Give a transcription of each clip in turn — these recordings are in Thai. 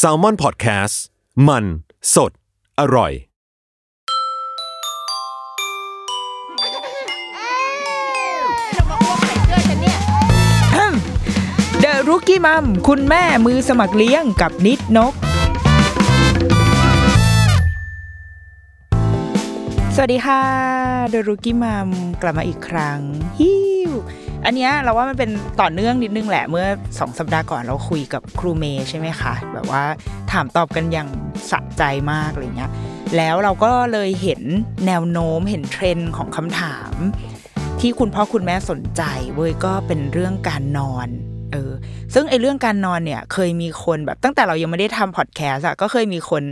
s a l ม o n PODCAST มัน สด อร่อย เดอะรุกี้มัมคุณแม่มือสมัครเลี้ยงกับนิดนก สวัสดีค่ะเดรุกี้มัมกลับมาอีกครั้งฮิวอันเนี้ยเราว่ามันเป็นต่อเนื่องนิดนึงแหละเมื่อสองสัปดาห์ก่อนเราคุยกับครูเมย์ใช่ไหมคะ แบบว่าถามตอบกันอย่างสะใจมากอะไรเงี้ยแล้วเราก็เลยเห็นแนวโน้มเห็นเทรนด์ของคำถาม ที่คุณพ่อคุณแม่สนใจเว้ยก็เป็นเรื่องการนอนเออซึ่งไอ้เรื่องการนอนเนี่ยเคยมีคนแบบตั้งแต่เรายังไม่ได้ทำพอดแคสต์อะก็เคยมีคน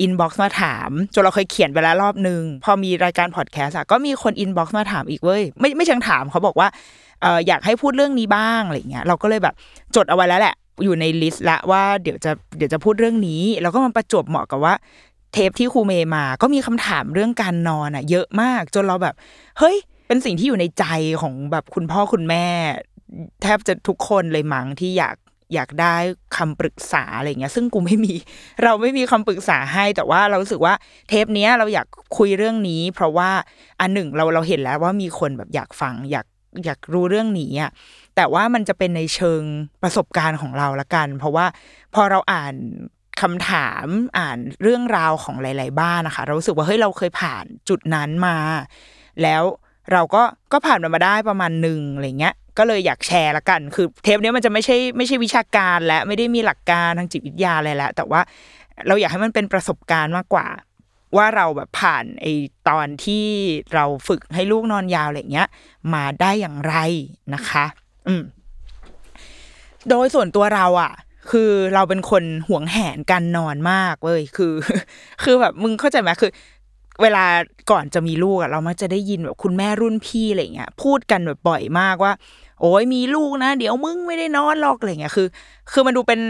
inbox มาถามจนเราเคยเขียนไปแล้วรอบนึง พอมีรายการพอดแคสต์ก็มีคน inbox มาถามอีกเว้ยไม่ไม่เชิงถามเขาบอกว่าออยากให้พูดเรื่องนี้บ้างอะไรเงี้ยเราก็เลยแบบจดเอาไว้แล้วแหละ อยู่ใน list ละว่าเดี๋ยวจะเดี๋ยวจะพูดเรื่องนี้ แล้วก็มันประจวบเหมาะกับว่าเทปที่ครูเมย์มาก็มีคำถามเรื่องการนอนอะ เยอะมากจนเราแบบ เฮ้ย เป็นสิ่งที่อยู่ในใจของแบบคุณพ่อคุณแม่ แทบจะทุกคนเลยมั้งที่อยาก อยากได้คำปรึกษาอะไรเงี้ย ซึ่งกูไม่มี เราไม่มีคำปรึกษาให้แต่ว่าเรารู้สึกว่าเทปเนี้ยเราอยากคุยเรื่องนี้ เพราะว่าอันหนึ่งเราเราเห็นแล้วว่ามีคนแบบอยากฟังอยากอยากรู้เรื่องนี้อะแต่ว่ามันจะเป็นในเชิงประสบการณ์ของเราละกัน เพราะว่าพอเราอ่านคำถามอ่านเรื่องราวของหลาย ๆ บ้านนะคะ เราสึกว่าเฮ้ยเราเคยผ่านจุดนั้นมา แล้ว เราก็ก็ผ่านมันมาได้ประมาณหนึ่งอะไรเงี้ยก็เลยอยากแชร์ละกัน คือเทปนี้มันจะไม่ใช่ไม่ใช่วิชาการและไม่ได้มีหลักการทางจิตวิทยาอะไรแล้วแต่ว่าเราอยากให้มันเป็นประสบการณ์มากกว่า ว่าเราแบบผ่านไอตอนที่เราฝึกให้ลูกนอนยาวอะไรเงี้ย มาได้อย่างไรนะคะ อืมโดยส่วนตัวเราอะ คือเราเป็นคนห่วงแหนการนอนมากเว้ยคือ คือแบบมึงเข้าใจไหมคือ เวลาก่อนจะมีลูกอะเรามักจะได้ยินแบบคุณแม่รุ่นพี่อะไรเงี้ยพูดกันแบบบ่อยมากว่า โอ้ยมีลูกนะ เดี๋ยวมึงไม่ได้นอนหรอกอะไรเงี้ยคือ คือมันดูเป็น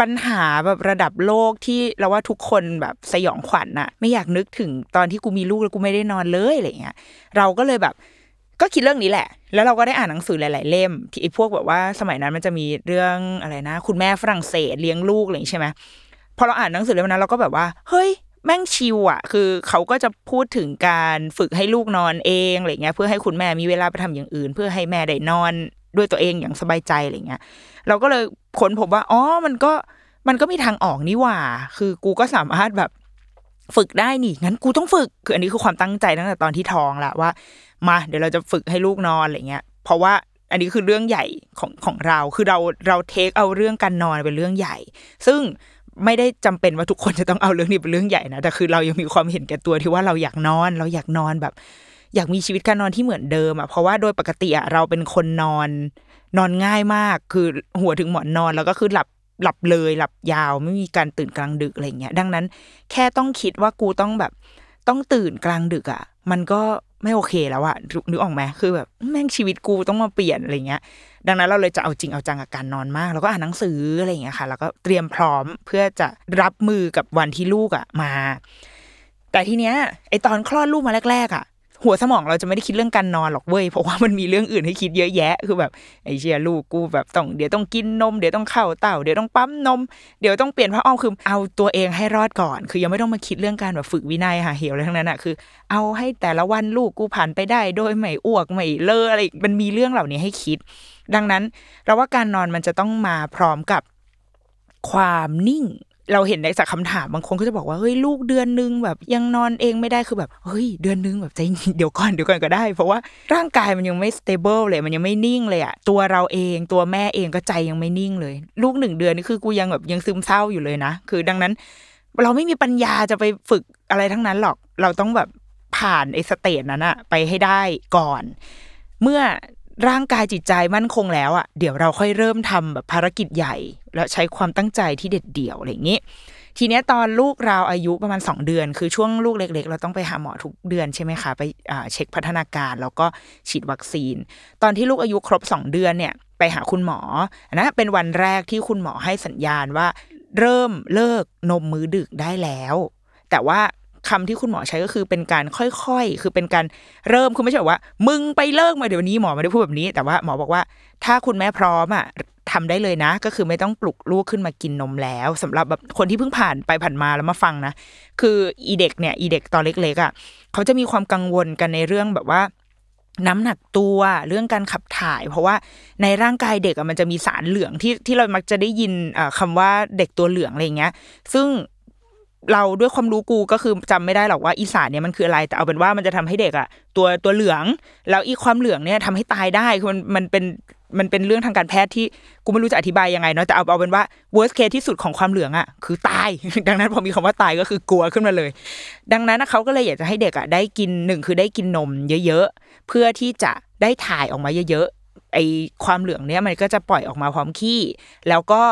ปัญหาแบบระดับโลกที่เราว่าทุกคนแบบสยองขวัญอะไม่อยากนึกถึงตอนที่กูมีลูกแล้วกูไม่ได้นอนเลยอะไรเงี้ยเราก็เลยแบบก็คิดเรื่องนี้แหละ แล้วเราก็ได้อ่านหนังสือหลาย ๆ เล่ม ที่ไอ้พวกแบบว่าสมัยนั้นมันจะมีเรื่องอะไรนะ คุณแม่ฝรั่งเศสเลี้ยงลูกอะไรอย่างนี้ใช่ไหมพอเราอ่านหนังสือเล่มนั้นเราก็แบบว่า เฮ้ย แม่งชิวอะคือเขาก็จะพูดถึงการฝึกให้ลูกนอนเองอะไรเงี้ยเพื่อให้คุณแม่มีเวลาไปทำอย่างอื่น เพื่อให้แม่ได้นอนด้วยตัวเองอย่างสบายใจอะไรเงี้ย เราก็เลยค้นพบว่าอ๋อมันก็มันก็มีทางออกนี่หว่า คือกูก็สามารถแบบฝึกได้นี่งั้นกูต้องฝึก คืออันนี้คือความตั้งใจตั้งแต่ตอนที่ท้องละว่า มาเดี๋ยวเราจะฝึกให้ลูกนอนอะไรเงี้ย เพราะว่าอันนี้คือเรื่องใหญ่ของของเรา คือเราเราเทคเอาเรื่องการนอนเป็นเรื่องใหญ่ ซึ่ง ไม่ได้จำเป็นว่าทุกคนจะต้องเอาเรื่องนี้เป็นเรื่องใหญ่นะแต่คือเรายังมีความเห็นแก่ตัวที่ว่าเราอยากนอน เราอยากนอนแบบ อยากมีชีวิตการนอนที่เหมือนเดิมอะเพราะว่าโดยปกติอะเราเป็นคนนอน นอนง่ายมาก คือหัวถึงหมอนนอนแล้วก็คือหลับหลับเลยหลับยาวไม่มีการตื่นกลางดึกอะไรเงี้ย ดังนั้น แค่ต้องคิดว่ากูต้องแบบ ต้องตื่นกลางดึกอะ มันก็ไม่โอเคแล้วอะนึกออกไหมคือแบบแม่งชีวิตกูต้องมาเปลี่ยนอะไรเงี้ย ดังนั้นเราเลยจะเอาจริงเอาจังกับการนอนมาก แล้วก็อ่านหนังสืออะไรอย่างเงี้ยค่ะ แล้วก็เตรียมพร้อมเพื่อจะรับมือกับวันที่ลูกอะมา แต่ทีเนี้ยไอตอนคลอดลูกมาแรกๆอะ หัวสมองเราจะไม่ได้คิดเรื่องการนอนหรอกเว้ยเพราะว่ามันมีเรื่องอื่นให้คิดเยอะแยะ คือแบบไอ้เชียลูกกูแบบต้องเดี๋ยวต้องกินนมเดี๋ยวต้องเข้าเต่าเดี๋ยวต้องปั๊มนม เดี๋ยวต้องเปลี่ยนผ้าอ้อมคือเอาตัวเองให้รอดก่อน คือยังไม่ต้องมาคิดเรื่องการแบบฝึกวินัยหาเหวอะไรทั้งนั้นอะคือ เอาให้แต่ละวันลูกกูผ่านไปได้ โดยไม่อ้วกไม่เลอะอะไรมันมีเรื่องเหล่านี้ให้คิด ดังนั้นเราว่าการนอนมันจะต้องมาพร้อมกับความนิ่ง เราเห็นในจากคำถามบางคนก็จะบอกว่าเฮ้ยลูกเดือนนึงแบบยังนอนเองไม่ได้คือแบบเฮ้ยเดือนนึงแบบใจเดี๋ยวก่อนเดี๋ยวก่อนก็ได้ เพราะว่าร่างกายมันยังไม่ stable เลยมันยังไม่นิ่งเลยอะตัวเราเองตัวแม่เองก็ใจยังไม่นิ่งเลย ลูกหนึ่งเดือนนี่คือกูยังแบบยังซึมเศร้าอยู่เลยนะ คือดังนั้น เราไม่มีปัญญาจะไปฝึกอะไรทั้งนั้นหรอกเราต้องแบบผ่านไอ้สเตจนั้นอะไปให้ได้ก่อน เมื่อ ร่างกายจิตใจมั่นคงแล้วอะเดี๋ยวเราค่อยเริ่มทำแบบภารกิจใหญ่ แล้วใช้ความตั้งใจที่เด็ดเดี่ยวอะไรอย่างนี้ทีเนี้ยตอนลูกเราอายุประมาณ 2 เดือน คือช่วงลูกเล็ก ๆ เราต้องไปหาหมอทุกเดือนใช่ไหมคะไปเช็คพัฒนาการแล้วก็ฉีดวัคซีน ตอนที่ลูกอายุครบ 2 เดือนเนี่ยไปหาคุณหมอนะเป็นวันแรกที่คุณหมอให้สัญญาณว่า เริ่มเลิกนมมื้อดึกได้แล้ว แต่ว่า คำที่คุณหมอใช้ก็คือเป็นการค่อยๆ คือเป็นการเริ่มคือไม่ใช่ว่า มึงไปเลิกมาเดี๋ยวนี้หมอไม่ได้พูดแบบนี้ แต่ว่าหมอบอกว่า ถ้าคุณแม่พร้อมอะทำได้เลยนะ ก็คือไม่ต้องปลุกลูกขึ้นมากินนมแล้วสำหรับแบบคนที่เพิ่งผ่านไปผ่านมาแล้วมาฟังนะ คืออีเด็กเนี่ยอีเด็กตอนเล็กๆอะเขาจะมีความกังวลกันในเรื่องแบบว่าน้ำหนักตัวเรื่องการขับถ่าย เพราะว่าในร่างกายเด็กอะมันจะมีสารเหลืองที่ที่เรามักจะได้ยินคำว่าเด็กตัวเหลืองอะไรเงี้ย ซึ่ง เราด้วยความรู้กูก็คือจำไม่ได้หรอกว่าอีสานเนี่ยมันคืออะไร แต่เอาเป็นว่ามันจะทำให้เด็กอะตัวตัวเหลือง แล้วอีความเหลืองเนี่ยทำให้ตายได้คือมันมันเป็นมันเป็นเรื่องทางการแพทย์ที่กูไม่รู้จะอธิบายยังไงเนาะแต่เอาเอาเป็นว่า worst case ที่สุดของความเหลืองอะคือตาย ดังนั้นพอมีคำว่าตายก็คือกลัวขึ้นมาเลย ดังนั้นเขาก็เลยอยากจะให้เด็กอะได้กินหนึ่งคือได้กินนมเยอะๆเพื่อที่จะได้ถ่ายออกมาเยอะๆไอความเหลืองเนี้ยมันก็จะปล่อยออกมาพร้อมขี้แล้วก็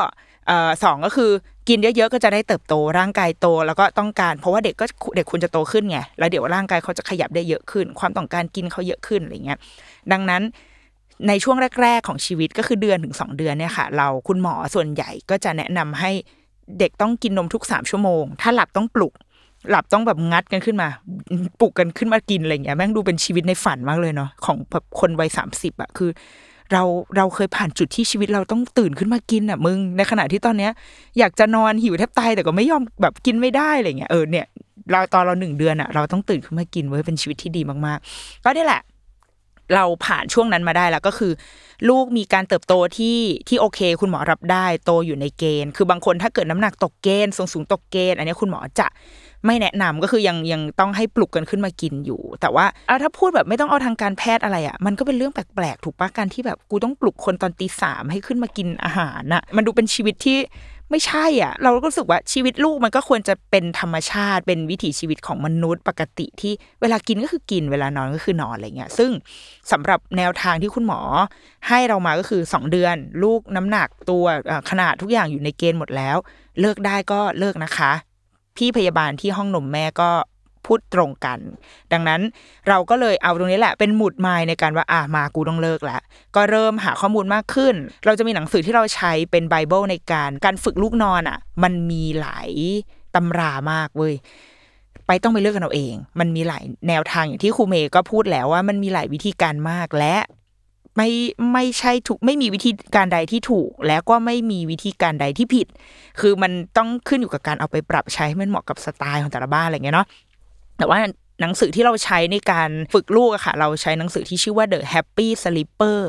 สองก็คือ กินเยอะๆก็จะได้เติบโตร่างกายโตแล้วก็ต้องการ เพราะว่าเด็กก็เด็กคุณจะโตขึ้นไงแล้วเดี๋ยวร่างกายเขาจะขยับได้เยอะขึ้น ความต้องการกินเขาเยอะขึ้นอะไรเงี้ยดังนั้นในช่วงแรก ๆ ของชีวิตก็คือเดือนถึงสองเดือนเนี่ยค่ะ เราคุณหมอส่วนใหญ่ก็จะแนะนำให้เด็กต้องกินนมทุกสามชั่วโมง ถ้าหลับต้องปลุก หลับต้องแบบงัดกันขึ้นมา ปลุกกันขึ้นมากินอะไรเงี้ยแม่งดูเป็นชีวิตในฝันมากเลยเนาะของแบบคนวัยสามสิบอะคือ เราเราเคยผ่านจุดที่ชีวิตเราต้องตื่นขึ้นมากินอะมึง ในขณะที่ตอนเนี้ย อยากจะนอนหิวแทบตายแต่ก็ไม่ยอมแบบกินไม่ได้อะไรเงี้ยเออเนี่ยเราตอนเราหนึ่งเดือนอะ เราต้องตื่นขึ้นมากินเว้ยเป็นชีวิตที่ดีมากๆ ก็นี่แหละ เราผ่านช่วงนั้นมาได้แล้วก็คือ ลูกมีการเติบโตที่ที่โอเค คุณหมอรับได้ โตอยู่ในเกณฑ์ คือบางคนถ้าเกิดน้ำหนักตกเกณฑ์สูงสูงตกเกณฑ์ อันนี้คุณหมอจะไม่แนะนำก็คือยังยังต้องให้ปลุกกันขึ้นมากินอยู่ แต่ว่าเอาถ้าพูดแบบไม่ต้องเอาทางการแพทย์อะไรอะ่ะมันก็เป็นเรื่องแปลกๆถูกปะการที่แบบกูต้องปลุกคนตอนตีสามให้ขึ้นมากินอาหารน่ะมันดูเป็นชีวิตที่ ไม่ใช่อะ เราก็รู้สึกว่าชีวิตลูกมันก็ควรจะเป็นธรรมชาติ เป็นวิถีชีวิตของมนุษย์ปกติที่เวลากินก็คือกินเวลานอนก็คือนอนอะไรเงี้ย ซึ่งสำหรับแนวทางที่คุณหมอ ให้เรามาก็คือสองเดือน ลูกน้ำหนักตัวขนาดทุกอย่างอยู่ในเกณฑ์หมดแล้ว เลิกได้ก็เลิกนะคะ พี่พยาบาลที่ห้องนมแม่ก็ พูดตรงกัน ดังนั้นเราก็เลยเอาตรงนี้แหละเป็นหมุดหมายในการว่าอ่ามากูต้องเลิกล้วก็เริ่มหาข้อมูลมากขึ้น เราจะมีหนังสือที่เราใช้เป็นไบเบิลในการการฝึกลูกนอนอะ มันมีหลายตำรามากเว้ยไปต้องไปเลือกกันเอาเอง มันมีหลายแนวทางอย่างที่ครูเมย์ก็พูดแล้วว่ามันมีหลายวิธีการมากและไม่ไม่ใช่ถูกไม่มีวิธีการใดที่ถูก แล้วก็ไม่มีวิธีการใดที่ผิด คือมันต้องขึ้นอยู่กับการเอาไปปรับใช้ให้มันเหมาะกับสไตล์ของแต่ละบ้านอะไรเงี้ยเนาะ แต่ว่าหนังสือที่เราใช้ในการฝึกลูกอะค่ะ เราใช้หนังสือที่ชื่อว่า The Happy Sleeper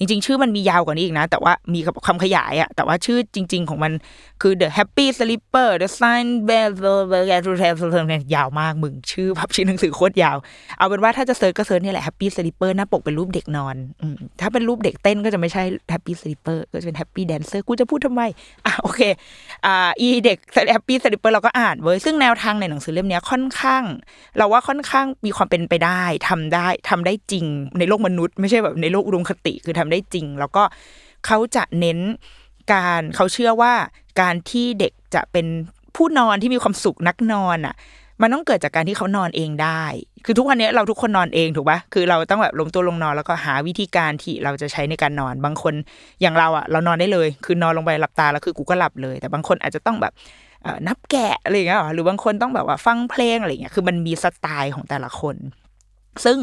จริง ๆ ชื่อมันมียาวกว่านี้อีกนะ แต่ว่ามีคำขยายอะแต่ว่าชื่อจริง ๆ ของมันคือ The Happy Sleeper The Science-Backed ยาวมากมึงชื่อพับชื่อหนังสือโคตรยาว เอาเป็นว่าถ้าจะ search ก็ search นี่แหละ Happy Sleeper หน้าปกเป็นรูปเด็กนอนอถ้าเป็นรูปเด็กเต้นก็จะไม่ใช่ Happy Sleeper ก็จะเป็น Happy Dancer กูจะพูดทำไมอะโอเคอ่าอีเด็ก Happy Sleeper เราก็อ่านเว้ยซึ่งแนวทางในหนังสือเล่มนี้ค่อนข้าง เราว่าค่อนข้างมีความเป็นไปได้ทำได้ทำได้จริงในโลกมนุษย์ ไม่ใช่แบบในโลกอุดมคติคือทำได้จริง แล้วก็เขาจะเน้นการเขาเชื่อว่าการที่เด็กจะเป็นผู้นอนที่มีความสุขนักนอนอะ มันต้องเกิดจากการที่เขานอนเองได้ คือทุกวันนี้เราทุกคนนอนเองถูกปะคือเราต้องแบบลงตัวลงนอนแล้วก็หาวิธีการที่เราจะใช้ในการนอน บางคนอย่างเราอะ เรานอนได้เลย คือนอนลงไปหลับตาแล้วคือกูก็หลับเลย แต่บางคนอาจจะต้องแบบนับแกะอะไรเงี้ยหรือบางคนต้องแบบว่าฟังเพลงอะไรเงี้ย คือมันมีสไตล์ของแต่ละคน ซึ่ง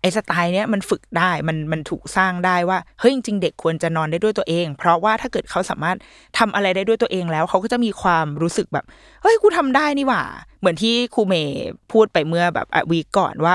ไอ้สไตล์เนี้ยมันฝึกได้มันมันถูกสร้างได้ว่าเฮ้ยจริงๆเด็กควรจะนอนได้ด้วยตัวเอง เพราะว่าถ้าเกิดเขาสามารถทำอะไรได้ด้วยตัวเองแล้ว เขาก็จะมีความรู้สึกแบบเฮ้ยกูทำได้นี่หว่า เหมือนที่ครูเมย์พูดไปเมื่อแบบวีก่อนว่า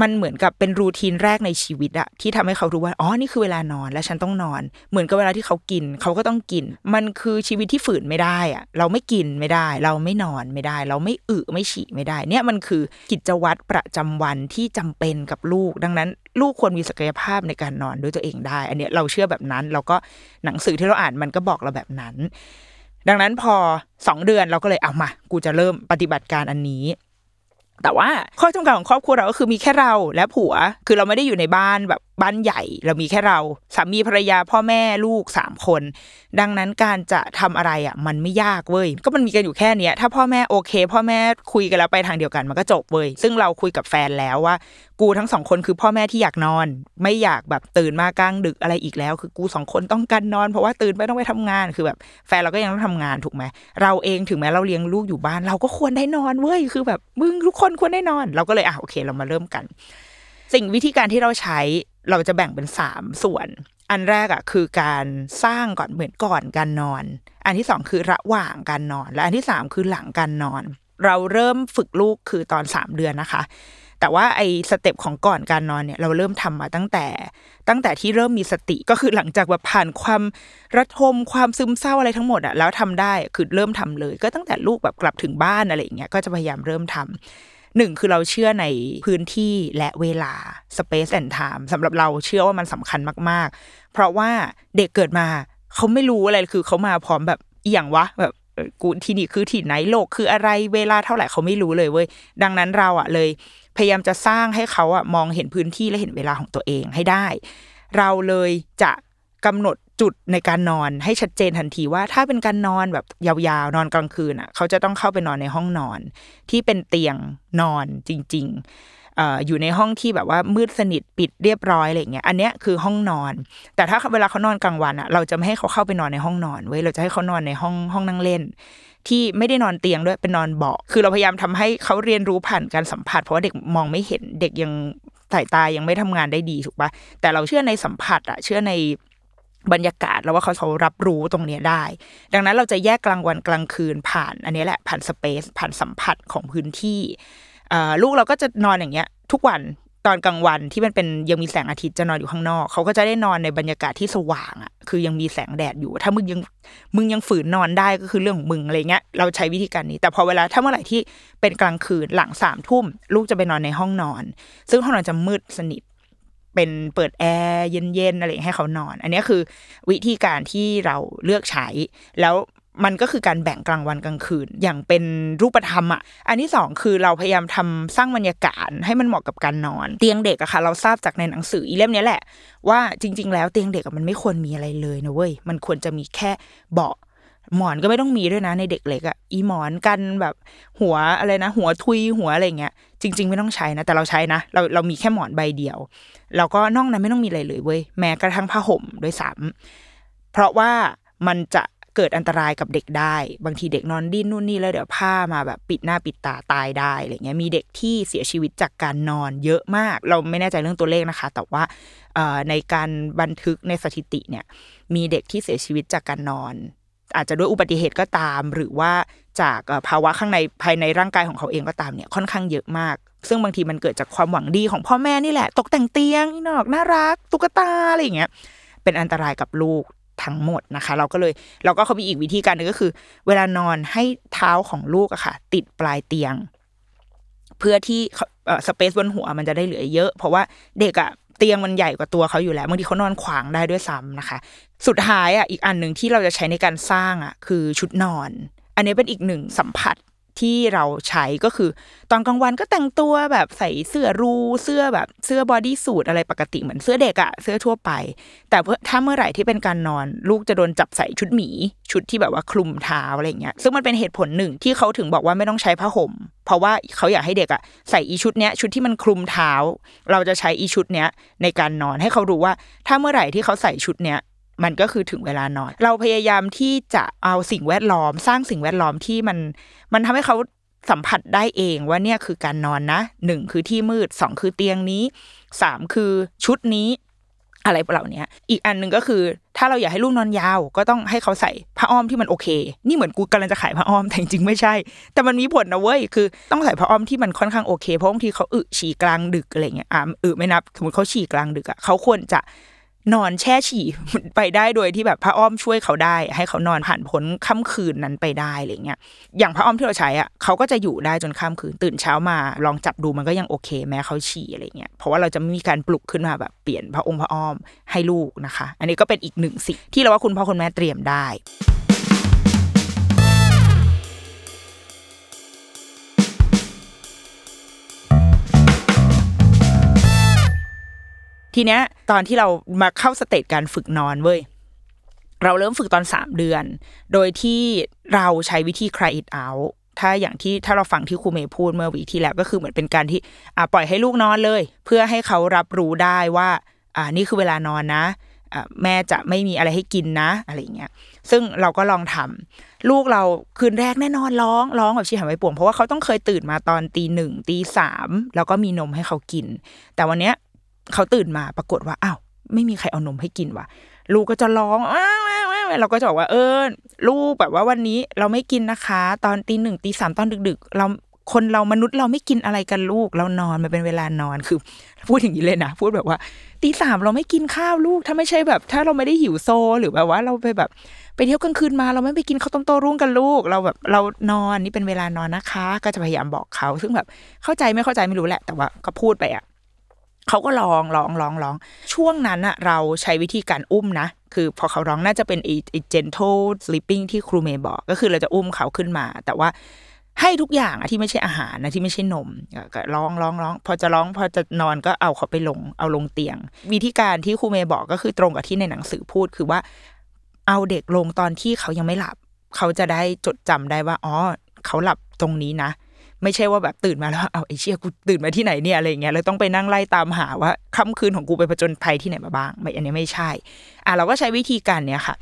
มันเหมือนกับเป็นรูทีนแรกในชีวิตอะที่ทำให้เขารู้ว่าอ๋อนี่คือเวลานอนและฉันต้องนอน เหมือนกับเวลาที่เขากิน เขาก็ต้องกิน มันคือชีวิตที่ฝืนไม่ได้อะเราไม่กินไม่ได้ เราไม่นอนไม่ได้ เราไม่อึไม่ฉี่ไม่ได้ เนี่ยมันคือกิจวัตรประจำวันที่จำเป็นกับลูก ดังนั้นลูกควรมีศักยภาพในการนอนด้วยตัวเองได้ อันนี้เราเชื่อแบบนั้นแล้วก็หนังสือที่เราอ่านมันก็บอกเราแบบนั้น ดังนั้นพอสองเดือนเราก็เลยเอามา กูจะเริ่มปฏิบัติการอันนี้ แต่ว่าข้อจำกัดของครอบครัวเราก็คือมีแค่เราและผัว คือเราไม่ได้อยู่ในบ้านแบบ บ้านใหญ่ เรามีแค่เราสามีภรรยาพ่อแม่ลูกสามคน ดังนั้นการจะทำอะไรอะ มันไม่ยากเว้ยก็มันมีกันอยู่แค่เนี้ยถ้าพ่อแม่โอเค พ่อแม่คุยกันแล้วไปทางเดียวกันมันก็จบเว้ยซึ่งเราคุยกับแฟนแล้วว่า กูทั้งสองคนคือพ่อแม่ที่อยากนอน ไม่อยากแบบตื่นมากลางดึกอะไรอีกแล้ว คือกูสองคนต้องการนอน เพราะว่าตื่นไปต้องไปทำงานคือแบบ แฟนเราก็ยังต้องทำงานถูกไหมเราเองถึงแม้เราเลี้ยงลูกอยู่บ้าน เราก็ควรได้นอนเว้ยคือแบบมึงทุกคนควรได้นอน เราก็เลยอะโอเคเรามาเริ่มกัน สิ่งวิธีการที่เราใช้ เราจะแบ่งเป็นสามส่วน อันแรกอะคือการสร้างก่อนเหมือนก่อนการนอน อันที่สองคือระหว่างการนอน และอันที่สามคือหลังการนอน เราเริ่มฝึกลูกคือตอนสามเดือนนะคะ แต่ว่าไอ้ step ของก่อนการนอนเนี่ยเราเริ่มทำมาตั้งแต่ ตั้งแต่ที่เริ่มมีสติก็คือหลังจากแบบผ่านความระทมความซึมเศร้าอะไรทั้งหมดอะแล้วทำได้คือเริ่มทำเลย ก็ตั้งแต่ลูกแบบกลับถึงบ้านอะไรอย่างเงี้ยก็จะพยายามเริ่มทำ หนึ่งคือเราเชื่อในพื้นที่และเวลา space and time สำหรับเราเชื่อว่ามันสำคัญมาก ๆ เพราะว่าเด็กเกิดมาเขาไม่รู้อะไรคือเขามาพร้อมแบบอย่างวะแบบกูที่นี่คือที่ไหนโลกคืออะไรเวลาเท่าไหร่เขาไม่รู้เลยเว้ยดังนั้นเราอะเลย พยายามจะสร้างให้เขาอะมองเห็นพื้นที่และเห็นเวลาของตัวเองให้ได้ เราเลยจะกำหนด จุดในการนอนให้ชัดเจนทันทีว่าถ้าเป็นการนอนแบบยาวๆ นอนกลางคืนอะ เขาจะต้องเข้าไปนอนในห้องนอน ที่เป็นเตียงนอนจริงๆอยู่ในห้องที่แบบว่ามืดสนิทปิดเรียบร้อยอะไรเงี้ยอันเนี้ยคือห้องนอน แต่ถ้าเวลาเขานอนกลางวันอะเราจะไม่ให้เขาเข้าไปนอนในห้องนอนเว้ยเราจะให้เขานอนในห้องห้องนั่งเล่น ที่ไม่ได้นอนเตียงด้วยเป็นนอนเบาะคือเราพยายามทำให้เขาเรียนรู้ผ่านการสัมผัส เพราะว่าเด็กมองไม่เห็นเด็กยังสายตายังไม่ทำงานได้ดีถูกปะแต่เราเชื่อในสัมผัสอะเชื่อใน บรรยากาศแล้วว่าเขาเขารับรู้ตรงนี้ได้ ดังนั้นเราจะแยกกลางวันกลางคืนผ่านอันนี้แหละผ่านสเปซผ่านสัมผัสของพื้นที่ลูกเราก็จะนอนอย่างเงี้ย ทุกวันตอนกลางวันที่มันเป็นยังมีแสงอาทิตย์จะนอนอยู่ข้างนอก เขาก็จะได้นอนในบรรยากาศที่สว่างอะคือยังมีแสงแดดอยู่ ถ้ามึงยังมึงยังฝืนนอนได้ก็คือเรื่องของมึงอะไรเงี้ยเราใช้วิธีการนี้ แต่พอเวลาถ้าเมื่อไหร่ที่เป็นกลางคืนหลังสามทุ่ม ลูกจะไปนอนในห้องนอน ซึ่งห้องนอนจะมืดสนิท เป็นเปิดแอร์เย็นๆอะไรให้เขานอน อันนี้คือวิธีการที่เราเลือกใช้ แล้วมันก็คือการแบ่งกลางวันกลางคืน อย่างเป็นรูปธรรมอะ อันที่สองคือเราพยายามทำสร้างบรรยากาศให้มันเหมาะกับการนอน เตียงเด็กอะค่ะ เราทราบจากในหนังสืออีเล่มนี้แหละ ว่าจริง ๆ แล้วเตียงเด็กมันไม่ควรมีอะไรเลยนะเว้ย มันควรจะมีแค่เบาะหมอนก็ไม่ต้องมีด้วยนะในเด็กเล็กอะอีหมอนกันแบบหัวอะไรนะ หัวทุยหัวอะไรเงี้ย จริง ๆ ไม่ต้องใช้นะ แต่เราใช้นะ เราเรามีแค่หมอนใบเดียว แล้วก็นอกนั้นไม่ต้องมีอะไรเลยเว้ยแม้กระทั่งผ้าห่มด้วยซ้ำเพราะว่ามันจะเกิดอันตรายกับเด็กได้ บางทีเด็กนอนดิ้นนู่นนี่แล้วเดี๋ยวผ้ามาแบบปิดหน้าปิดตาตายได้อะไรเงี้ยมีเด็กที่เสียชีวิตจากการนอนเยอะมาก เราไม่แน่ใจเรื่องตัวเลขนะคะ แต่ว่าในการบันทึกในสถิติเนี่ยมีเด็กที่เสียชีวิตจากการนอน อาจจะด้วยอุบัติเหตุก็ตาม หรือว่าจากภาวะข้างในภายในร่างกายของเขาเองก็ตามเนี่ยค่อนข้างเยอะมาก ซึ่งบางทีมันเกิดจากความหวังดีของพ่อแม่นี่แหละ ตกแต่งเตียงนี่นอกน่ารัก ตุ๊กตาอะไรอย่างเงี้ยเป็นอันตรายกับลูกทั้งหมดนะคะ เราก็เลยเราก็เขามีอีกวิธีการหนึงก็คือ เวลานอนให้เท้าของลูกอะค่ะ ติดปลายเตียง เพื่อที่สเปซบนหัวมันจะได้เหลือเยอะ เพราะว่าเด็กอะ เตียงมันใหญ่กว่าตัวเขาอยู่แล้วบางทีเขานอนขวางได้ด้วยซ้ำนะคะ สุดท้ายอะอีกอันหนึ่งที่เราจะใช้ในการสร้างอะคือชุดนอน อันนี้เป็นอีกหนึ่งสัมผัสที่เราใช้ก็คือ ตอนกลางวันก็แต่งตัวแบบใส่เสื้อรูเสื้อแบบเสื้อบอดี้สูทอะไรปกติเหมือนเสื้อเด็กอะเสื้อทั่วไป แต่ถ้าเมื่อไหร่ที่เป็นการนอน ลูกจะโดนจับใส่ชุดหมี ชุดที่แบบว่าคลุมเท้าอะไรเงี้ยซึ่งมันเป็นเหตุผลหนึ่งที่เขาถึงบอกว่าไม่ต้องใช้ผ้าห่ม เพราะว่าเขาอยากให้เด็กอะใส่อีชุดเนี้ยชุดที่มันคลุมเท้า เราจะใช้อีชุดเนี้ยในการนอนให้เขารู้ว่า ถ้าเมื่อไหร่ที่เขาใส่ชุดเนี้ยมันก็คือถึงเวลานอน เราพยายามที่จะเอาสิ่งแวดล้อม สร้างสิ่งแวดล้อมที่มัน มันทำให้เขาสัมผัสได้เองว่าเนี่ยคือการนอนนะหนึ่งคือที่มืดสองคือเตียงนี้สามคือชุดนี้ อะไรเหล่านี้อีกอันหนึ่งก็คือ ถ้าเราอยากให้ลูกนอนยาว ก็ต้องให้เขาใส่ผ้าอ้อมที่มันโอเค นี่เหมือนกูกำลังจะขายผ้าอ้อมแต่จริงๆไม่ใช่ แต่มันมีผลนะเว้ยคือ ต้องใส่ผ้าอ้อมที่มันค่อนข้างโอเคเพราะบางทีเขาอึฉี่กลางดึกอะไรเงี้ยอ่าอึไม่นับ สมมติเขาฉี่กลางดึกอะเขาควรจะ นอนแช่ฉี่ไปได้โดยที่แบบพระอ้อมช่วยเขาได้ ให้เขานอนผ่านพ้นค่ำคืนนั้นไปได้อะไรเงี้ยอย่างพระอ้อมที่เราใช้อะเขาก็จะอยู่ได้จนค่ำคืนตื่นเช้ามา ลองจับดูมันก็ยังโอเค แม้เขาฉี่อะไรเงี้ยเพราะว่าเราจะไม่มีการปลุกขึ้นมาแบบเปลี่ยนพระองค์พระอ้อมให้ลูกนะคะ อันนี้ก็เป็นอีกหนึ่งสิ่งที่เราว่าคุณพ่อคุณแม่เตรียมได้ ทีเนี้ยตอนที่เรามาเข้าสเตจการฝึกนอนเว้ยเราเริ่มฝึกตอนสามเดือน โดยที่เราใช้วิธี cry it out ถ้าอย่างที่ถ้าเราฟังที่ครูเมย์พูดเมื่อวีที่แล้วก็คือเหมือนเป็นการที่อ่าปล่อยให้ลูกนอนเลย เพื่อให้เขารับรู้ได้ว่าอ่านี่คือเวลานอนนะแม่จะไม่มีอะไรให้กินนะอะไรเงี้ย ซึ่งเราก็ลองทำลูกเราคืนแรกแน่นอนร้องร้องแบบชีหายไว้ป่วงเพราะว่าเขาต้องเคยตื่นมาตอนตีหนึ่งตีสามแล้วก็มีนมให้เขากิน แต่วันเนี้ย เขาตื่นมาปรากฏว่าอ้าวไม่มีใครเอานมให้กินว่ะ ลูกก็จะร้องอ้าวเราก็จะบอกว่า เออ ลูกแบบว่าวันนี้เราไม่กินนะคะ ตอนตีหนึ่งตีสามตอนดึก ๆ เราคนเรามนุษย์เราไม่กินอะไรกันลูก เรานอนมันเป็นเวลานอนคือ พูดอย่างนี้เลยนะ พูดแบบว่าตีสามเราไม่กินข้าวลูก ถ้าไม่ใช่แบบ ถ้าเราไม่ได้หิวโซ หรือแบบว่าเราไปแบบ ไปเที่ยวกลางคืนมา เราไม่ไปกินข้าวต้มโตรุ่งกันลูก เราแบบเรานอนนี่เป็นเวลานอนนะคะ ก็จะพยายามบอกเขา ซึ่งแบบเข้าใจไม่เข้าใจไม่รู้แหละ แต่ว่าก็พูดไปอะ เขาก็ร้องร้องร้องร้อง ช่วงนั้นอะเราใช้วิธีการอุ้มนะ คือพอเขาร้องน่าจะเป็นไอ้ gentle sleeping ที่ครูเมย์บอก ก็คือเราจะอุ้มเขาขึ้นมา แต่ว่าให้ทุกอย่างอะที่ไม่ใช่อาหารนะที่ไม่ใช่นมก็ร้องร้องร้องพอจะร้องพอจะนอนก็เอาเขาไปลงเอาลงเตียง วิธีการที่ครูเมย์บอกก็คือตรงกับที่ในหนังสือพูดคือว่า เอาเด็กลงตอนที่เขายังไม่หลับ เขาจะได้จดจำได้ว่าอ๋อเขาหลับตรงนี้นะ ไม่ใช่ว่าแบบตื่นมาแล้วเอาไอ้เชี่ยกูตื่นมาที่ไหนเนี่ยอะไรเงี้ยเลยต้องไปนั่งไล่ตามหาว่าค่ำคืนของกูไปผจญภัยที่ไหนมาบ้าง ไม่อันนี้ไม่ใช่ อะเราก็ใช้วิธีการเนี้ยค่ะ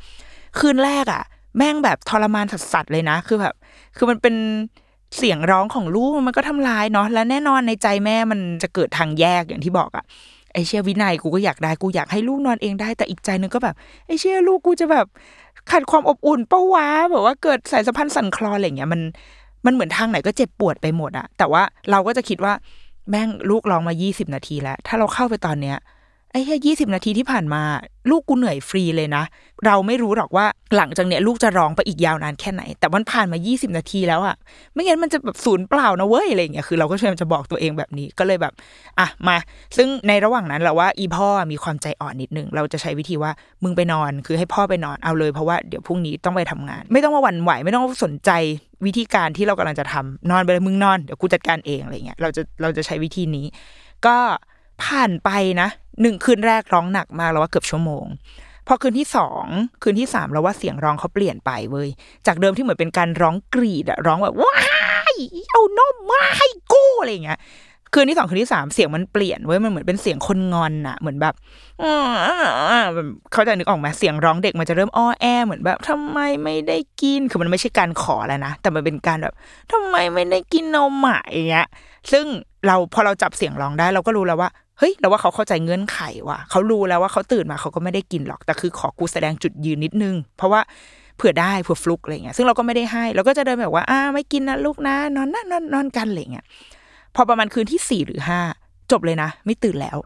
คืนแรกอะ แม่งแบบทรมานสัสๆเลยนะ คือแบบ คือมันเป็นเสียงร้องของลูกมันก็ทำลายเนาะและแน่นอนในใจแม่มันจะเกิดทางแยกอย่างที่บอกอะไอเชี่ยวินัยกูก็อยากได้กูอยากให้ลูกนอนเองได้ แต่อีกใจนึงก็แบบไอเชี่ยลูกกูจะแบบขาดความอบอุ่นเป้าวะแบบว่าเกิดสายสัมพันธ์สั่นคลอนอะไรเงี้ยมัน มันเหมือนทางไหนก็เจ็บปวดไปหมดอะแต่ว่าเราก็จะคิดว่าแม่งลูกร้องมายี่สิบนาทีแล้ว ถ้าเราเข้าไปตอนเนี้ย ไอ้แค่ยี่สิบนาทีที่ผ่านมา ลูกกูเหนื่อยฟรีเลยนะ เราไม่รู้หรอกว่าหลังจากเนี้ยลูกจะร้องไปอีกยาวนานแค่ไหน แต่มันผ่านมายี่สิบนาทีแล้วอะไม่งั้นมันจะแบบศูนย์เปล่านะเว้ยอะไรเงี้ยคือเราก็พยายามจะบอกตัวเองแบบนี้ก็เลยแบบ อะมา ซึ่งในระหว่างนั้นเราว่าอีพ่อมีความใจอ่อนนิดนึงเราจะใช้วิธีว่ามึงไปนอนคือให้พ่อไปนอนเอาเลยเพราะว่าเดี๋ยวพรุ่งนี้ต้องไปทำงาน ไม่ต้องมาหวั่นไหวไม่ต้องสนใจวิธีการที่เรากำลังจะทำนอนไปเลยมึงนอนเดี๋ยวกูจัดการเองอะไรเงี้ยเราจะเราจะใช้วิธีนี้ ก็ผ่านไปนะ หนึ่งคืนแรกร้องหนักมากแล้วว่าเกือบชั่วโมง พอคืนที่สองคืนที่สามเราว่าเสียงร้องเขาเปลี่ยนไปเว้ยจากเดิมที่เหมือนเป็นการร้องกรีดอะร้องแบบว้ายเอานมมาให้กูอะไรเงี้ยคืนที่สองคืนที่สามเสียงมันเปลี่ยนเว้ยมันเหมือนเป็นเสียงคนงอนอะเหมือนแบบเขาจะนึกออกไหมเสียงร้องเด็กมันจะเริ่มอ้อแอเหมือนแบบทำไมไม่ได้กินคือมันไม่ใช่การขอแล้วนะแต่มันเป็นการแบบทำไมไม่ได้กินนมอะอย่างเงี้ย ซึ่งเราพอเราจับเสียงร้องได้ เราก็รู้แล้วว่าเฮ้ยเราว่าเขาเข้าใจเงื่อนไขว่ะเขารู้แล้วว่าเขาตื่นมาเขาก็ไม่ได้กินหรอกแต่คือขอกูแสดงจุดยืนนิดนึง เพราะว่าเผื่อได้เผื่อฟลุกอะไรเงี้ยซึ่งเราก็ไม่ได้ให้เราก็จะเดินแบบว่าอ่าไม่กินนะลูกนะนอนนะนอนนอนกันอะไรเงี้ยพอประมาณคืนที่สี่หรือห้าจบเลยนะ ไม่ตื่นแล้ว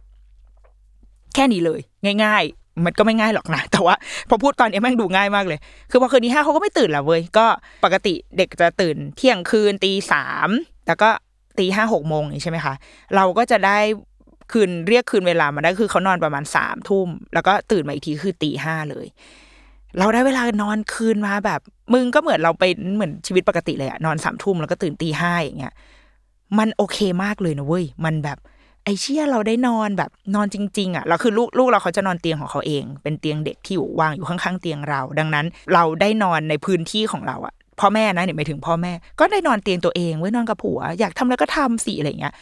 แค่นี้เลย ง่าย ๆ มันก็ไม่ง่ายหรอกนะ แต่ว่า พอพูดตอนนี้แม่งดูง่ายมากเลย คือพอคืนที่ห้าเขาก็ไม่ตื่นแล้วเว้ยก็ปกติเด็กจะตื่นเที่ยงคืนตีสามแล้วก็ ตีห้าหกโมงนี่ใช่ไหมคะเราก็จะได้คืนเรียกคืนเวลามาได้คือเขานอนประมาณสามทุ่ม แล้วก็ตื่นมาอีกทีคือตีห้าเลย เราได้เวลานอนคืนมาแบบ มึงก็เหมือนเราไปเหมือนชีวิตปกติเลยอะนอนสามทุ่มแล้วก็ตื่นตีห้าอย่างเงี้ยมันโอเคมากเลยนะเว้ยมันแบบ ไอเชี่ยเราได้นอนแบบนอนจริง ๆอะเราคือลูกลูกเราเขาจะนอนเตียงของเขาเอง เป็นเตียงเด็กที่อยู่วางอยู่ข้างๆเตียงเรา ดังนั้น เราได้นอนในพื้นที่ของเราอะ พ่อแม่นะเนี่ยหมายถึงพ่อแม่ ก็ได้นอนเตียงตัวเองไว้นอนกับผัว อยากทำอะไรก็ทำสิอะไรเงี้ย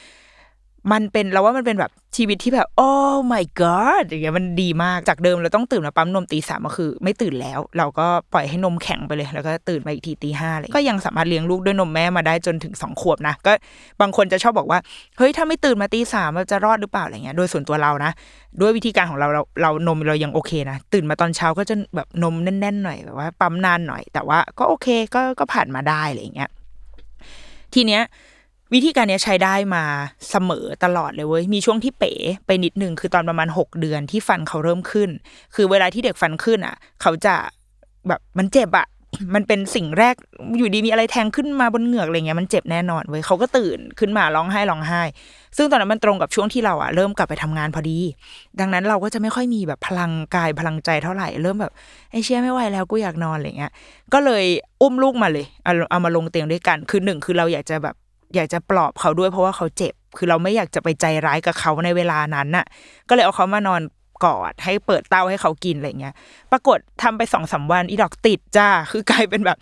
มันเป็นเราว่ามันเป็นแบบชีวิตที่แบบ โอ้ my god อย่างเงี้ยมันดีมากจากเดิมเราต้องตื่นมาปั๊มนมตีสามก็คือ ไม่ตื่นแล้ว เราก็ปล่อยให้นมแข็งไปเลย แล้วก็ตื่นมาอีกทีตีห้าเลยก็ยังสามารถเลี้ยงลูกด้วยนมแม่มาได้จนถึงสองขวบนะก็บางคนจะชอบบอกว่าเฮ้ยถ้าไม่ตื่นมาตีสามจะรอดหรือเปล่าอะไรเงี้ยโดยส่วนตัวเรานะ ด้วยวิธีการของเราเราเรานมเรายังโอเคนะตื่นมาตอนเช้าก็จะแบบนมแน่นๆหน่อยแบบว่าปั๊มนานหน่อย แต่ว่าก็โอเคก็ก็ผ่านมาได้อะไรเงี้ยทีเนี้ย วิธีการนี้ใช้ได้มาเสมอตลอดเลยเว้ย มีช่วงที่เป๋ไปนิดนึงคือตอนประมาณหกเดือนที่ฟันเขาเริ่มขึ้น คือเวลาที่เด็กฟันขึ้นอะ เขาจะแบบมันเจ็บอะมันเป็นสิ่งแรกอยู่ดีมีอะไรแทงขึ้นมาบนเหงือกอะไรเงี้ยมันเจ็บแน่นอนเว้ยเขาก็ตื่นขึ้นมาร้องไห้ร้องไห้ ซึ่งตอนนั้นมันตรงกับช่วงที่เราอะเริ่มกลับไปทำงานพอดี ดังนั้นเราก็จะไม่ค่อยมีแบบพลังกายพลังใจเท่าไหร่ เริ่มแบบไอ้เชี่ยไม่ไหวแล้วกูอยากนอนอะไรเงี้ย ก็เลยอุ้มลูกมาเลยเอาเอามาลงเตียงด้วยกัน คือหนึ่งคือเราอยากจะแบบ อยากจะปลอบเขาด้วยเพราะว่าเขาเจ็บ คือเราไม่อยากจะไปใจร้ายกับเขาในเวลานั้นน่ะ ก็เลยเอาเขามานอนกอดให้เปิดเต้าให้เขากินอะไรเงี้ย ปรากฏทำไปสองสาวันอีดอกติดจ้า คือกลายเป็นแบบ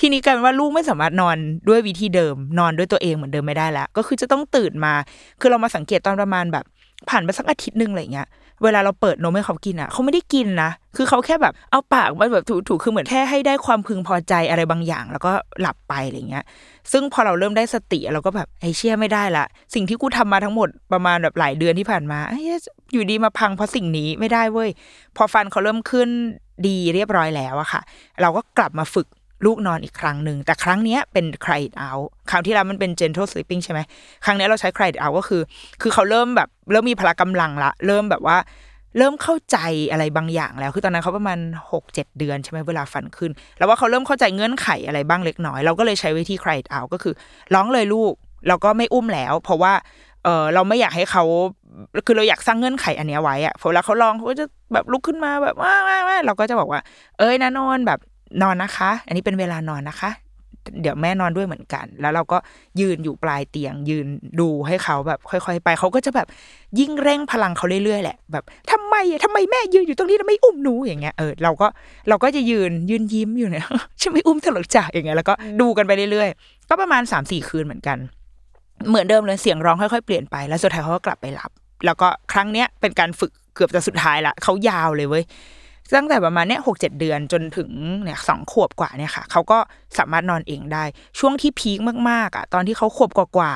ทีนี้กลายเป็นว่าลูกไม่สามารถนอนด้วยวิธีเดิม นอนด้วยตัวเองเหมือนเดิมไม่ได้แล้ว ก็คือจะต้องตื่นมา คือเรามาสังเกตตอนประมาณแบบ ผ่านไปสักอาทิตย์หนึ่งอะไรเงี้ย เวลาเราเปิดนมให้เขากินอะ เขาไม่ได้กินนะ คือเขาแค่แบบเอาปากมาแบบถูๆคือเหมือนแค่ให้ได้ความพึงพอใจอะไรบางอย่าง แล้วก็หลับไปอะไรเงี้ย ซึ่งพอเราเริ่มได้สติเราก็แบบไอ้เชี่ยไม่ได้ละ สิ่งที่กูทำมาทั้งหมดประมาณแบบหลายเดือนที่ผ่านมาไอ้อยู่ดีมาพังเพราะสิ่งนี้ไม่ได้เว้ย พอฟันเขาเริ่มขึ้นดีเรียบร้อยแล้วอะค่ะ เราก็กลับมาฝึก ลูกนอนอีกครั้งหนึ่ง แต่ครั้งเนี้ยเป็น cry it out คราวที่แล้วมันเป็น gentle sleeping ใช่ไหมครั้งนี้เราใช้ cry it out ก็คือ คือเขาเริ่มแบบเริ่มมีพละกำลังละ เริ่มแบบว่าเริ่มเข้าใจอะไรบางอย่างแล้ว คือตอนนั้นเขาประมาณหกเจ็ดเดือนใช่ไหมเวลาฟันขึ้น แล้วว่าเขาเริ่มเข้าใจเงื่อนไขอะไรบ้างเล็กน้อย เราก็เลยใช้วิธี cry it out ก็คือ ร้องเลยลูกเราก็ไม่อุ้มแล้ว เพราะว่าเออเราไม่อยากให้เขาคือเราอยากสร้างเงื่อนไขอันนี้ไว้อะพอเวลาเขาลองเขาก็จะแบบลุกขึ้นมาแบบว้าว้าว้าเราก็จะบอกว่า เอ้ยนะนอนแบบ นอนนะคะ อันนี้เป็นเวลานอนนะคะ เดี๋ยวแม่นอนด้วยเหมือนกัน แล้วเราก็ยืนอยู่ปลายเตียง ยืนดูให้เขาแบบ ค่อย ๆ ไปเขาก็จะแบบยิ่งเร่งพลังเขาเรื่อยๆแหละ แบบทำไมอะทำไมแม่ยืนอยู่ตรงนี้แล้วไม่อุ้มหนูอย่างเงี้ยเออเราก็เราก็จะยืนยืนยิ้มอยู่เนี่ยฉันไม่อุ้มเธอหรอกจ้ะอย่างเงี้ยแล้วก็ดูกันไปเรื่อยๆ ก็ประมาณสามสี่คืนเหมือนกัน เหมือนเดิมเลยเสียงร้องค่อยๆเปลี่ยนไปแล้วสุดท้ายเขาก็กลับไปหลับ แล้วก็ครั้งเนี้ยเป็นการฝึกเกือบจะสุดท้ายละเขายาวเลยเว้ย ตั้งแต่ประมาณเนี้ยหกเจ็ดเดือนจนถึงเนี่ยสองขวบกว่าเนี่ยค่ะเขาก็สามารถนอนเองได้ ช่วงที่พีคมากๆอะตอนที่เขาขวบกว่า